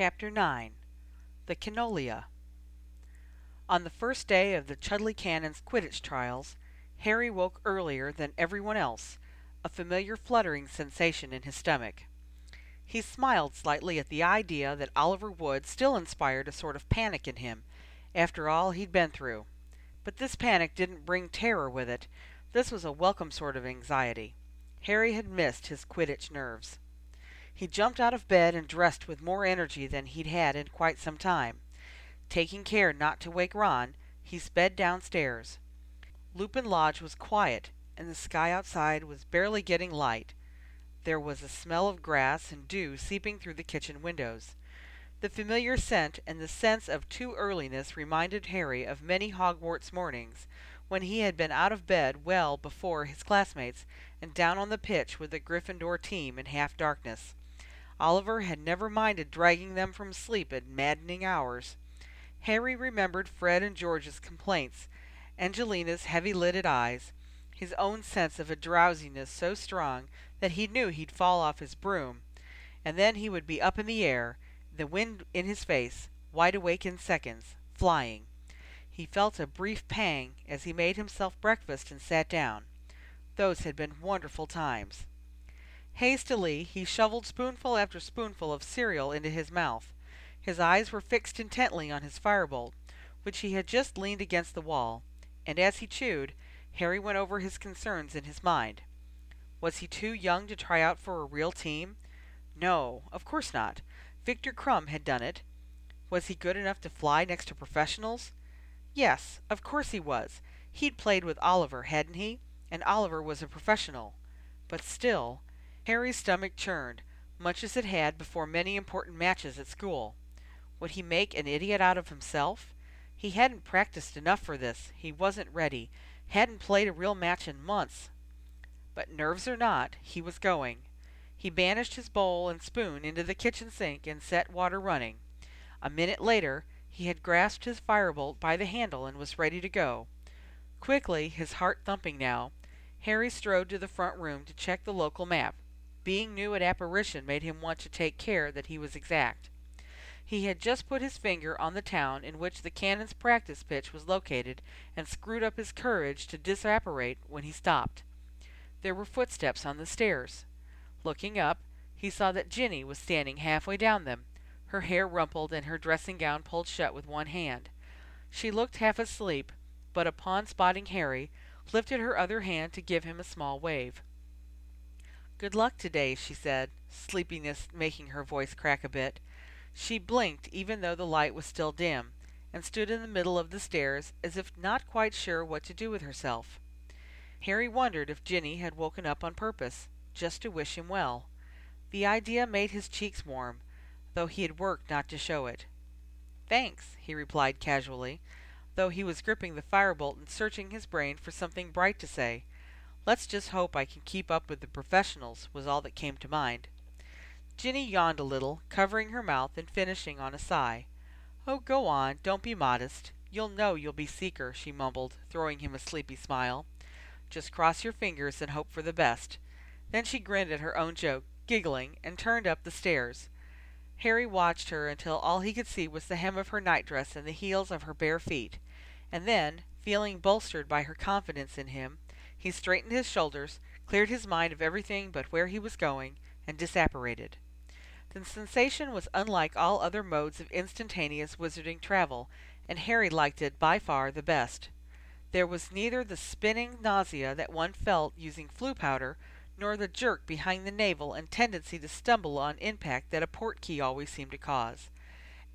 Chapter 9 The Kinolia On the first day of the Chudley Cannons Quidditch trials, Harry woke earlier than everyone else, a familiar fluttering sensation in his stomach. He smiled slightly at the idea that Oliver Wood still inspired a sort of panic in him, after all he'd been through. But this panic didn't bring terror with it. This was a welcome sort of anxiety. Harry had missed his Quidditch nerves. He jumped out of bed and dressed with more energy than he'd had in quite some time. Taking care not to wake Ron, he sped downstairs. Lupin Lodge was quiet, and the sky outside was barely getting light. There was a smell of grass and dew seeping through the kitchen windows. The familiar scent and the sense of too earliness reminded Harry of many Hogwarts mornings, when he had been out of bed well before his classmates and down on the pitch with the Gryffindor team in half darkness. Oliver had never minded dragging them from sleep at maddening hours. Harry remembered Fred and George's complaints, Angelina's heavy-lidded eyes, his own sense of a drowsiness so strong that he knew he'd fall off his broom, and then he would be up in the air, the wind in his face, wide awake in seconds, flying. He felt a brief pang as he made himself breakfast and sat down. Those had been wonderful times. Hastily he shoveled spoonful after spoonful of cereal into his mouth. His eyes were fixed intently on his firebolt, which he had just leaned against the wall, and as he chewed, Harry went over his concerns in his mind. Was he too young to try out for a real team? No, of course not. Viktor Krum had done it. Was he good enough to fly next to professionals? Yes, of course he was. He'd played with Oliver, hadn't he? And Oliver was a professional. But still, Harry's stomach churned, much as it had before many important matches at school. Would he make an idiot out of himself? He hadn't practiced enough for this. He wasn't ready. Hadn't played a real match in months. But nerves or not, he was going. He banished his bowl and spoon into the kitchen sink and set water running. A minute later he had grasped his firebolt by the handle and was ready to go. Quickly, his heart thumping now, Harry strode to the front room to check the local map. Being new at apparition made him want to take care that he was exact. He had just put his finger on the town in which the cannon's practice pitch was located and screwed up his courage to disapparate when he stopped. There were footsteps on the stairs. Looking up, he saw that Ginny was standing halfway down them, her hair rumpled and her dressing gown pulled shut with one hand. She looked half asleep, but upon spotting Harry, lifted her other hand to give him a small wave. "Good luck today," she said, sleepiness making her voice crack a bit. She blinked even though the light was still dim, and stood in the middle of the stairs as if not quite sure what to do with herself. Harry wondered if Ginny had woken up on purpose, just to wish him well. The idea made his cheeks warm, though he had worked not to show it. "Thanks," he replied casually, though he was gripping the firebolt and searching his brain for something bright to say. Let's just hope I can keep up with the professionals, was all that came to mind. Ginny yawned a little, covering her mouth and finishing on a sigh. Oh, go on, don't be modest. You'll know you'll be Seeker, she mumbled, throwing him a sleepy smile. Just cross your fingers and hope for the best. Then she grinned at her own joke, giggling, and turned up the stairs. Harry watched her until all he could see was the hem of her nightdress and the heels of her bare feet, and then, feeling bolstered by her confidence in him, he straightened his shoulders, cleared his mind of everything but where he was going, and disapparated. The sensation was unlike all other modes of instantaneous wizarding travel, and Harry liked it by far the best. There was neither the spinning nausea that one felt using Floo powder, nor the jerk behind the navel and tendency to stumble on impact that a Portkey always seemed to cause.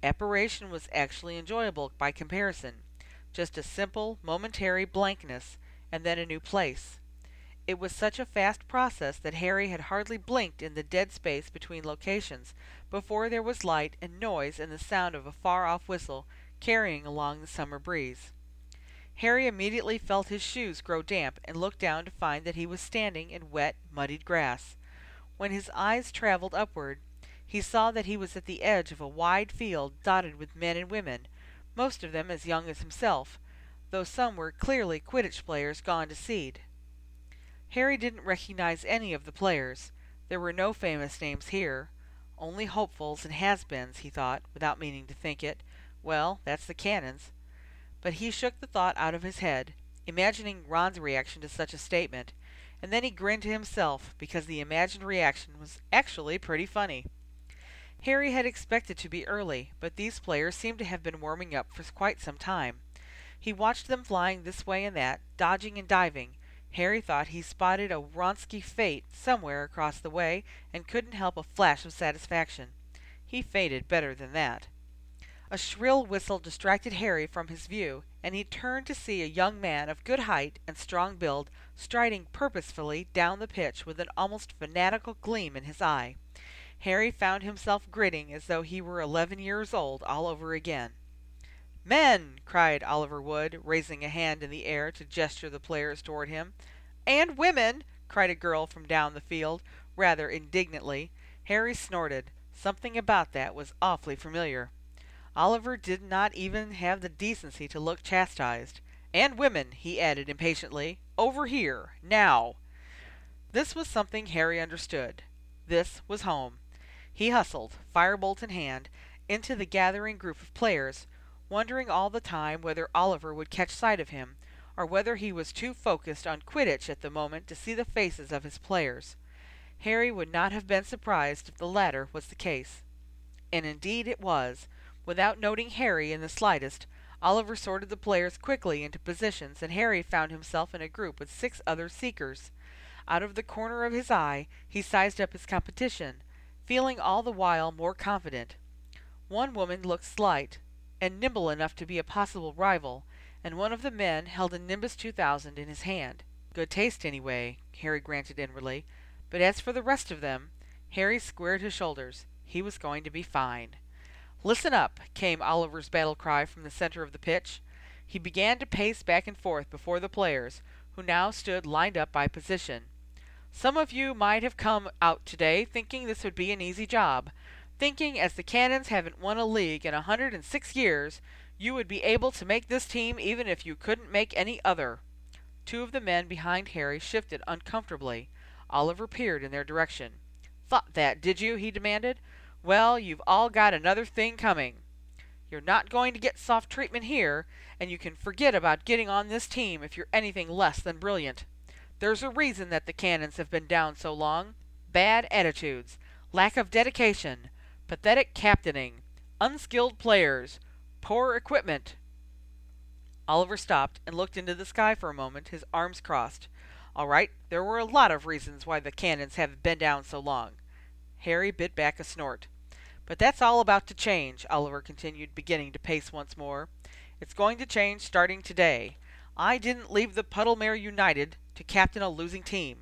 Apparition was actually enjoyable by comparison, just a simple, momentary blankness and then a new place. It was such a fast process that Harry had hardly blinked in the dead space between locations before there was light and noise and the sound of a far-off whistle carrying along the summer breeze. Harry immediately felt his shoes grow damp and looked down to find that he was standing in wet, muddied grass. When his eyes traveled upward, he saw that he was at the edge of a wide field dotted with men and women, most of them as young as himself, though some were clearly Quidditch players gone to seed. Harry didn't recognize any of the players. There were no famous names here. Only hopefuls and has-beens, he thought, without meaning to think it. Well, that's the Cannons. But he shook the thought out of his head, imagining Ron's reaction to such a statement, and then he grinned to himself because the imagined reaction was actually pretty funny. Harry had expected to be early, but these players seemed to have been warming up for quite some time. He watched them flying this way and that, dodging and diving. Harry thought he spotted a Wronski Feint somewhere across the way, and couldn't help a flash of satisfaction. He feinted better than that. A shrill whistle distracted Harry from his view, and he turned to see a young man of good height and strong build striding purposefully down the pitch with an almost fanatical gleam in his eye. Harry found himself grinning as though he were eleven years old all over again. "Men!" cried Oliver Wood, raising a hand in the air to gesture the players toward him. "And women!" cried a girl from down the field, rather indignantly. Harry snorted. Something about that was awfully familiar. Oliver did not even have the decency to look chastised. "And women," he added impatiently. "Over here! Now!" This was something Harry understood. This was home. He hustled, firebolt in hand, into the gathering group of players, wondering all the time whether Oliver would catch sight of him, or whether he was too focused on Quidditch at the moment to see the faces of his players. Harry would not have been surprised if the latter was the case. And indeed it was. Without noting Harry in the slightest, Oliver sorted the players quickly into positions, and Harry found himself in a group with six other seekers. Out of the corner of his eye he sized up his competition, feeling all the while more confident. One woman looked slight, and nimble enough to be a possible rival, and one of the men held a Nimbus 2000 in his hand. Good taste, anyway, Harry granted inwardly. But as for the rest of them, Harry squared his shoulders. He was going to be fine. Listen up, came Oliver's battle cry from the center of the pitch. He began to pace back and forth before the players, who now stood lined up by position. Some of you might have come out today thinking this would be an easy job thinking as the Cannons haven't won a league in a hundred and six years, you would be able to make this team even if you couldn't make any other. Two of the men behind Harry shifted uncomfortably. Oliver peered in their direction. Thought that, did you? he demanded. Well, you've all got another thing coming. You're not going to get soft treatment here, and you can forget about getting on this team if you're anything less than brilliant. There's a reason that the Cannons have been down so long. Bad attitudes, lack of dedication, pathetic captaining, unskilled players, poor equipment. Oliver stopped and looked into the sky for a moment, his arms crossed. All right, there were a lot of reasons why the Cannons have been down so long. Harry bit back a snort. But that's all about to change, Oliver continued, beginning to pace once more. It's going to change starting today. I didn't leave the Puddlemere United to captain a losing team.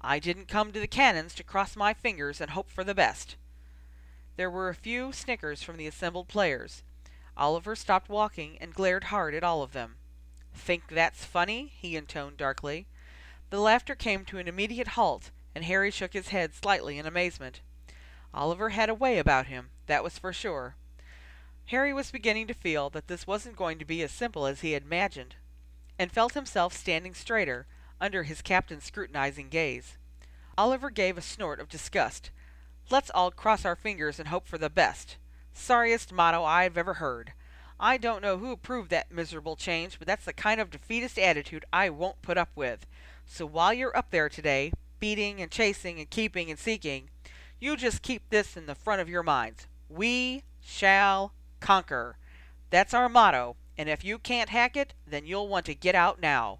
I didn't come to the Cannons to cross my fingers and hope for the best. There were a few snickers from the assembled players. Oliver stopped walking and glared hard at all of them. "Think that's funny?" he intoned darkly. The laughter came to an immediate halt, and Harry shook his head slightly in amazement. Oliver had a way about him, that was for sure. Harry was beginning to feel that this wasn't going to be as simple as he had imagined, and felt himself standing straighter under his captain's scrutinizing gaze. Oliver gave a snort of disgust. Let's all cross our fingers and hope for the best. Sorriest motto I've ever heard. I don't know who approved that miserable change, but that's the kind of defeatist attitude I won't put up with. So while you're up there today, beating and chasing and keeping and seeking, you just keep this in the front of your minds. We shall conquer. That's our motto, and if you can't hack it, then you'll want to get out now.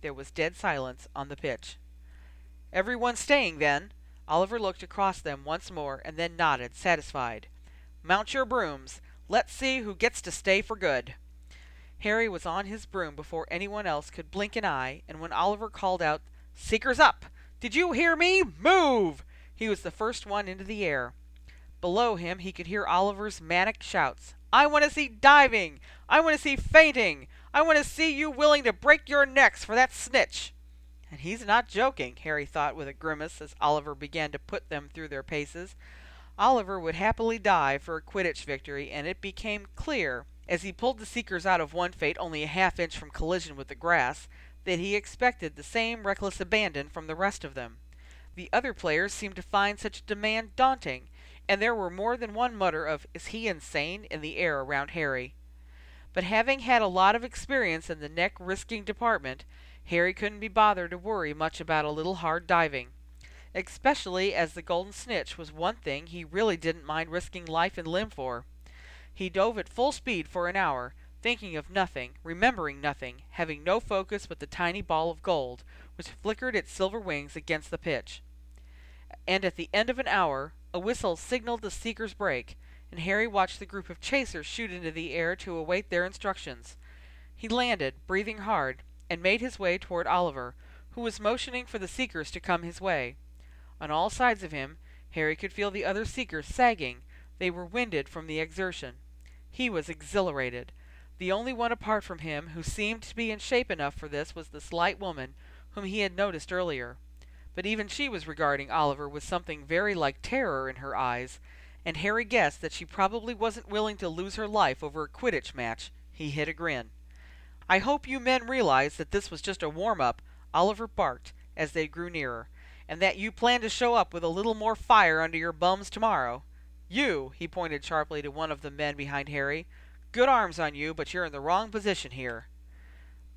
There was dead silence on the pitch. Everyone staying, then, Oliver looked across them once more and then nodded, satisfied. Mount your brooms. Let's see who gets to stay for good. Harry was on his broom before anyone else could blink an eye, and when Oliver called out, Seekers up! Did you hear me? Move! He was the first one into the air. Below him he could hear Oliver's manic shouts. I want to see diving! I want to see feinting! I want to see you willing to break your necks for that snitch! And he's not joking, Harry thought with a grimace as Oliver began to put them through their paces. Oliver would happily die for a Quidditch victory, and it became clear, as he pulled the Seekers out of one feint only a half inch from collision with the grass, that he expected the same reckless abandon from the rest of them. The other players seemed to find such a demand daunting. and there were more than one mutter of "Is he insane?" in the air around Harry. But having had a lot of experience in the neck risking department, Harry couldn't be bothered to worry much about a little hard diving. Especially as the golden snitch was one thing he really didn't mind risking life and limb for. He dove at full speed for an hour, thinking of nothing, remembering nothing, having no focus but the tiny ball of gold, which flickered its silver wings against the pitch. And at the end of an hour, a whistle signaled the seeker's break, and Harry watched the group of chasers shoot into the air to await their instructions. He landed, breathing hard, and made his way toward Oliver, who was motioning for the seekers to come his way. On all sides of him, Harry could feel the other seekers sagging; they were winded from the exertion. He was exhilarated. The only one apart from him who seemed to be in shape enough for this was the slight woman whom he had noticed earlier. But even she was regarding Oliver with something very like terror in her eyes, and Harry guessed that she probably wasn't willing to lose her life over a Quidditch match. He hid a grin. "I hope you men realize that this was just a warm up," Oliver barked as they grew nearer, "and that you plan to show up with a little more fire under your bums tomorrow. You," he pointed sharply to one of the men behind Harry, "good arms on you, but you're in the wrong position here."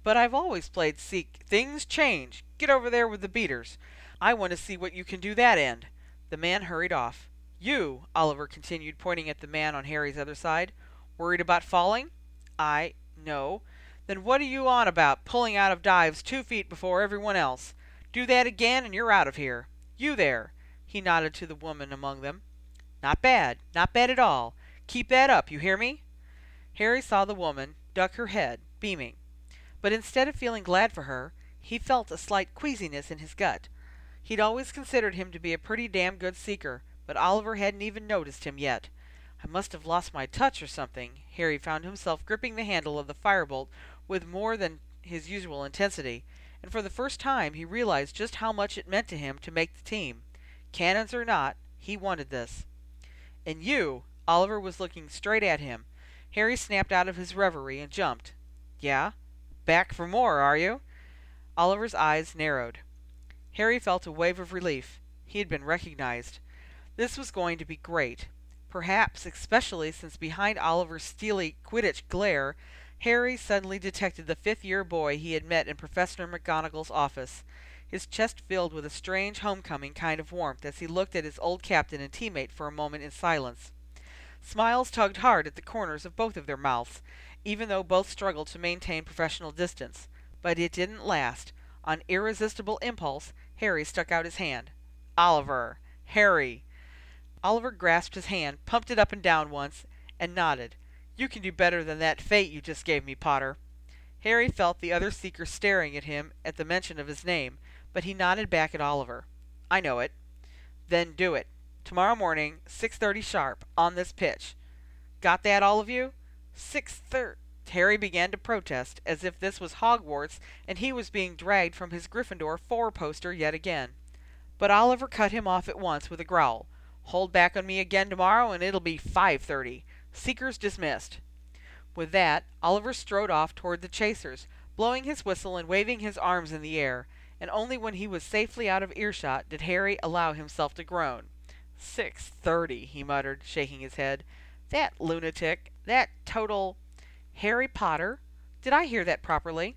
"But I've always played seek "Things change. Get over there with the beaters. I want to see what you can do that end." The man hurried off. "You," Oliver continued, pointing at the man on Harry's other side, "worried about falling?" "I no." "Then what are you on about, pulling out of dives two feet before everyone else? Do that again, and you're out of here. You there!" He nodded to the woman among them. "Not bad. Not bad at all. Keep that up, you hear me?" Harry saw the woman duck her head, beaming. But instead of feeling glad for her, he felt a slight queasiness in his gut. He'd always considered him to be a pretty damn good seeker, but Oliver hadn't even noticed him yet. I must have lost my touch or something. Harry found himself gripping the handle of the firebolt with more than his usual intensity, and for the first time he realized just how much it meant to him to make the team. Cannons or not, he wanted this. And you, Oliver was looking straight at him. Harry snapped out of his reverie and jumped. Yeah? Back for more, are you? Oliver's eyes narrowed. Harry felt a wave of relief. He had been recognized. This was going to be great. Perhaps especially since behind Oliver's steely Quidditch glare, Harry suddenly detected the fifth year boy he had met in Professor McGonagall's office. His chest filled with a strange homecoming kind of warmth as he looked at his old captain and teammate for a moment in silence. Smiles tugged hard at the corners of both of their mouths, even though both struggled to maintain professional distance. But it didn't last. On irresistible impulse, Harry stuck out his hand. "Oliver! Harry!" Oliver grasped his hand, pumped it up and down once, and nodded. "You can do better than that feint you just gave me, Potter." Harry felt the other seeker staring at him at the mention of his name, but he nodded back at Oliver. "I know it." "Then do it. Tomorrow morning, six thirty sharp, on this pitch. Got that, all of you? Six thir Harry began to protest, as if this was Hogwarts and he was being dragged from his Gryffindor four poster yet again. But Oliver cut him off at once with a growl. "Hold back on me again tomorrow, and it'll be five thirty. Seekers dismissed." With that, Oliver strode off toward the chasers, blowing his whistle and waving his arms in the air, and only when he was safely out of earshot did Harry allow himself to groan. "Six thirty," he muttered, shaking his head. "That lunatic, that total Harry Potter? Did I hear that properly?"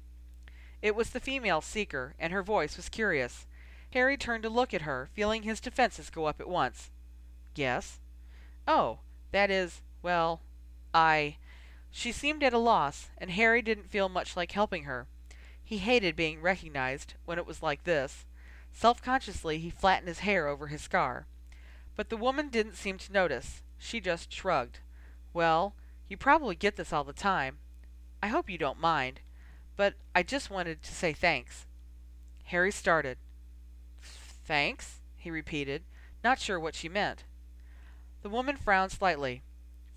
It was the female seeker, and her voice was curious. Harry turned to look at her, feeling his defences go up at once. "Yes?" "Oh, that is well, I She seemed at a loss, and Harry didn't feel much like helping her. He hated being recognized, when it was like this. Self consciously he flattened his hair over his scar. But the woman didn't seem to notice. She just shrugged. "Well. You probably get this all the time. I hope you don't mind. But I just wanted to say thanks." Harry started. "Thanks?" he repeated, not sure what she meant. The woman frowned slightly.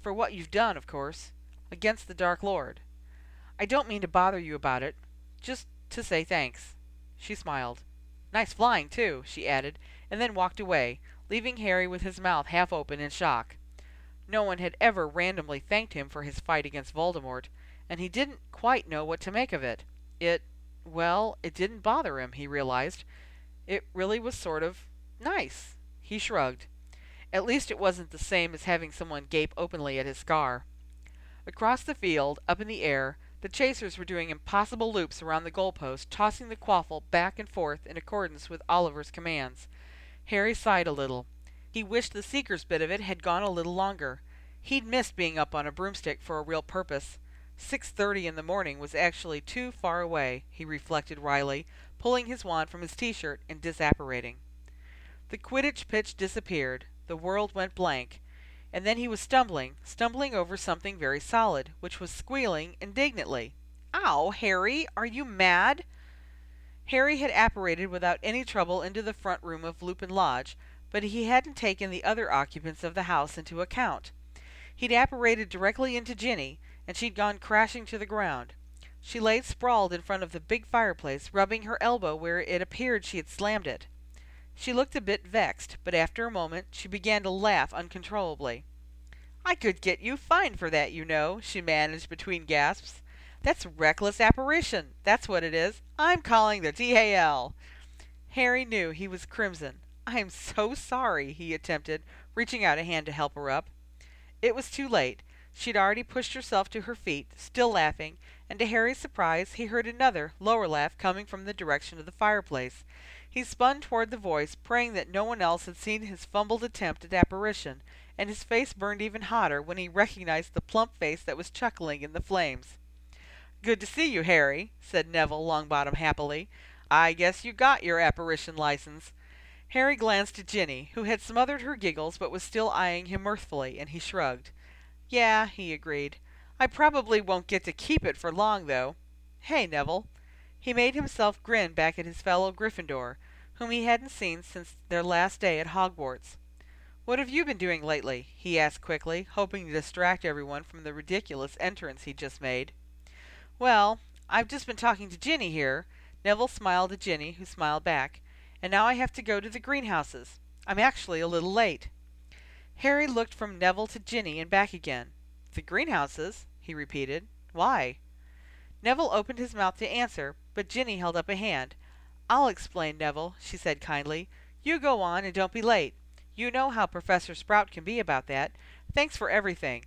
"For what you've done, of course. Against the Dark Lord. I don't mean to bother you about it. Just to say thanks." She smiled. "Nice flying, too," she added, and then walked away, leaving Harry with his mouth half open in shock. No one had ever randomly thanked him for his fight against Voldemort, and he didn't quite know what to make of it. It well, it didn't bother him, he realized. It really was sort of nice. He shrugged. At least it wasn't the same as having someone gape openly at his scar. Across the field, up in the air, the chasers were doing impossible loops around the goal post, tossing the quaffle back and forth in accordance with Oliver's commands. Harry sighed a little. He wished the seeker's bit of it had gone a little longer. He'd missed being up on a broomstick for a real purpose. Six thirty in the morning was actually too far away, he reflected wryly, pulling his wand from his t-shirt and disapparating. The Quidditch pitch disappeared. The world went blank. And then he was stumbling, stumbling over something very solid, which was squealing indignantly. "Ow, Harry! Are you mad?" Harry had apparated without any trouble into the front room of Lupin Lodge, but he hadn't taken the other occupants of the house into account. He'd apparated directly into Ginny, and she'd gone crashing to the ground. She lay sprawled in front of the big fireplace, rubbing her elbow where it appeared she had slammed it. She looked a bit vexed, but after a moment she began to laugh uncontrollably. "I could get you fined for that, you know," she managed between gasps. "That's reckless apparition, that's what it is. I'm calling the D.A.L." Harry knew he was crimson. "I am so sorry," he attempted, reaching out a hand to help her up. It was too late. She'd already pushed herself to her feet, still laughing, and to Harry's surprise he heard another, lower laugh coming from the direction of the fireplace. He spun toward the voice, praying that no one else had seen his fumbled attempt at apparition, and his face burned even hotter when he recognized the plump face that was chuckling in the flames. "Good to see you, Harry," said Neville Longbottom happily. "I guess you got your apparition license." Harry glanced at Ginny, who had smothered her giggles but was still eyeing him mirthfully, and he shrugged. "Yeah," he agreed. "I probably won't get to keep it for long, though. Hey, Neville." He made himself grin back at his fellow Gryffindor, whom he hadn't seen since their last day at Hogwarts. "What have you been doing lately?" he asked quickly, hoping to distract everyone from the ridiculous entrance he'd just made. "Well, I've just been talking to Ginny here." Neville smiled at Ginny, who smiled back. "And now I have to go to the greenhouses. I'm actually a little late. Harry looked from Neville to Ginny and back again. "The greenhouses?" he repeated. "Why?" Neville opened his mouth to answer, but Ginny held up a hand. "I'll explain, Neville," she said kindly. "You go on, and don't be late. You know how Professor Sprout can be about that. Thanks for everything."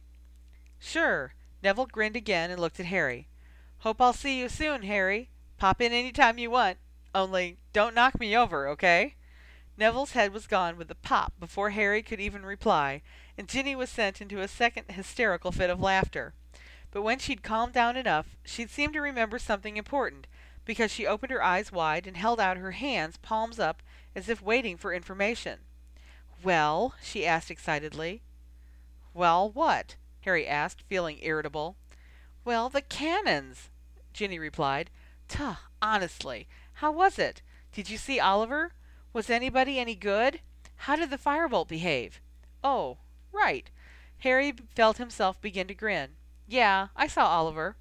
"Sure." Neville grinned again and looked at Harry. "Hope I'll see you soon, Harry. Pop in any time you want. Only don't knock me over, okay?" Neville's head was gone with a pop before Harry could even reply, and Ginny was sent into a second hysterical fit of laughter. But when she'd calmed down enough, she'd seemed to remember something important, because she opened her eyes wide and held out her hands palms up as if waiting for information. "Well?" she asked excitedly. "Well, what?" Harry asked, feeling irritable. "Well, the cannons," Ginny replied. "Tuh, honestly, how was it? Did you see Oliver? Was anybody any good? How did the firebolt behave? Oh, right. Harry felt himself begin to grin. Yeah, I saw Oliver.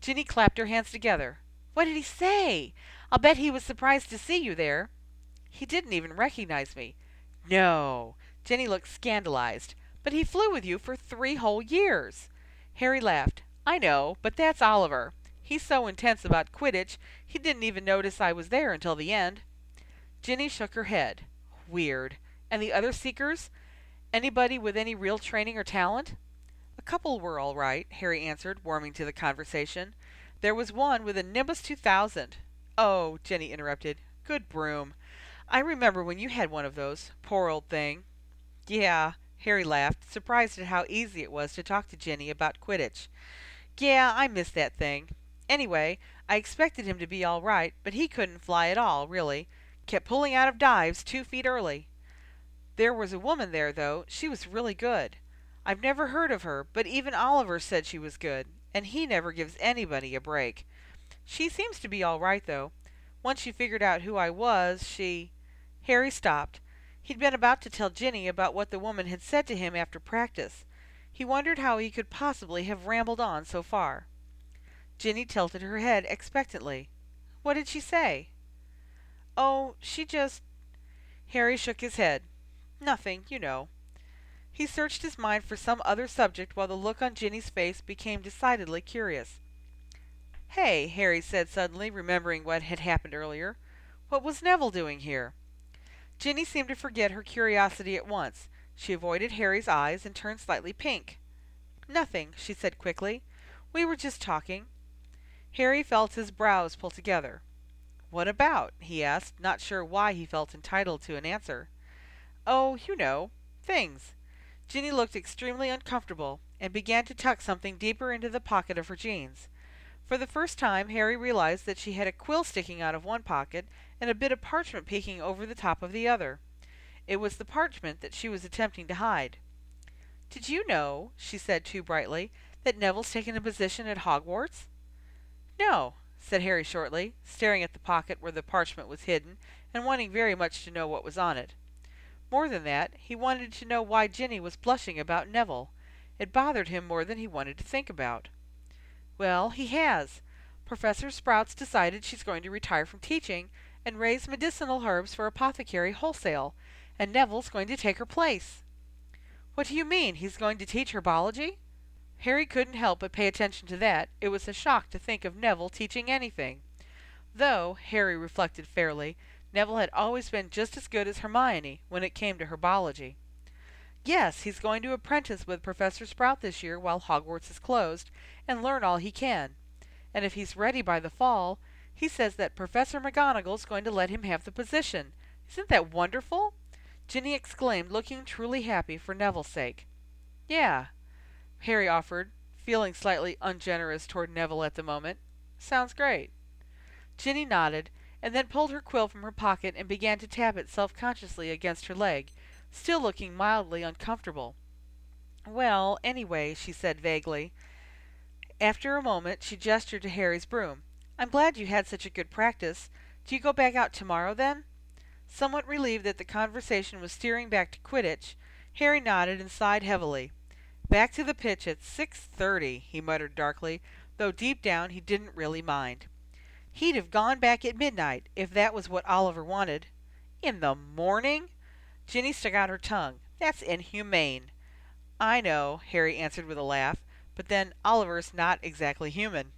Ginny clapped her hands together. What did he say? I'll bet he was surprised to see you there. He didn't even recognize me. No. Ginny looked scandalized. But he flew with you for three whole years. Harry laughed. I know, but that's Oliver. He's so intense about Quidditch, he didn't even notice I was there until the end. Ginny shook her head. Weird. And the other Seekers? Anybody with any real training or talent? A couple were all right, Harry answered, warming to the conversation. There was one with a Nimbus 2000. Oh, Ginny interrupted. Good broom. I remember when you had one of those. Poor old thing. Yeah, Harry laughed, surprised at how easy it was to talk to Ginny about Quidditch. Yeah, I miss that thing. Anyway, I expected him to be all right, but he couldn't fly at all, really. Kept pulling out of dives two feet early. There was a woman there, though. She was really good. I've never heard of her, but even Oliver said she was good, and he never gives anybody a break. She seems to be all right, though. Once she figured out who I was, she... Harry stopped. He'd been about to tell Ginny about what the woman had said to him after practice. He wondered how he could possibly have rambled on so far. Ginny tilted her head expectantly. What did she say? "Oh, she just Harry shook his head. "Nothing, you know." He searched his mind for some other subject while the look on Ginny's face became decidedly curious. "Hey," Harry said suddenly, remembering what had happened earlier. "What was Neville doing here?" Ginny seemed to forget her curiosity at once. She avoided Harry's eyes and turned slightly pink. Nothing, she said quickly. We were just talking. Harry felt his brows pull together. What about? he asked, not sure why he felt entitled to an answer. Oh, you know, things. Ginny looked extremely uncomfortable, and began to tuck something deeper into the pocket of her jeans. For the first time Harry realized that she had a quill sticking out of one pocket and a bit of parchment peeking over the top of the other. It was the parchment that she was attempting to hide. "Did you know," she said too brightly, "that Neville's taken a position at Hogwarts?" "No," said Harry shortly, staring at the pocket where the parchment was hidden, and wanting very much to know what was on it. More than that, he wanted to know why Ginny was blushing about Neville. It bothered him more than he wanted to think about. "Well, he has. Professor Sprout's decided she's going to retire from teaching, and raise medicinal herbs for apothecary wholesale, and Neville's going to take her place." "What do you mean? He's going to teach herbology?" Harry couldn't help but pay attention to that. It was a shock to think of Neville teaching anything. Though, Harry reflected fairly, Neville had always been just as good as Hermione when it came to herbology. Yes, he's going to apprentice with Professor Sprout this year while Hogwarts is closed, and learn all he can. And if he's ready by the fall, he says that Professor McGonagall's going to let him have the position. Isn't that wonderful? Ginny exclaimed, looking truly happy for Neville's sake. Yeah, Harry offered, feeling slightly ungenerous toward Neville at the moment. Sounds great. Ginny nodded, and then pulled her quill from her pocket and began to tap it self-consciously against her leg, still looking mildly uncomfortable. Well, anyway, she said vaguely. After a moment she gestured to Harry's broom. I'm glad you had such a good practice. Do you go back out tomorrow, then? Somewhat relieved that the conversation was steering back to Quidditch, Harry nodded and sighed heavily. Back to the pitch at six thirty, he muttered darkly, though deep down he didn't really mind. He'd have gone back at midnight, if that was what Oliver wanted. In the morning? Ginny stuck out her tongue. That's inhumane. I know, Harry answered with a laugh, but then Oliver's not exactly human.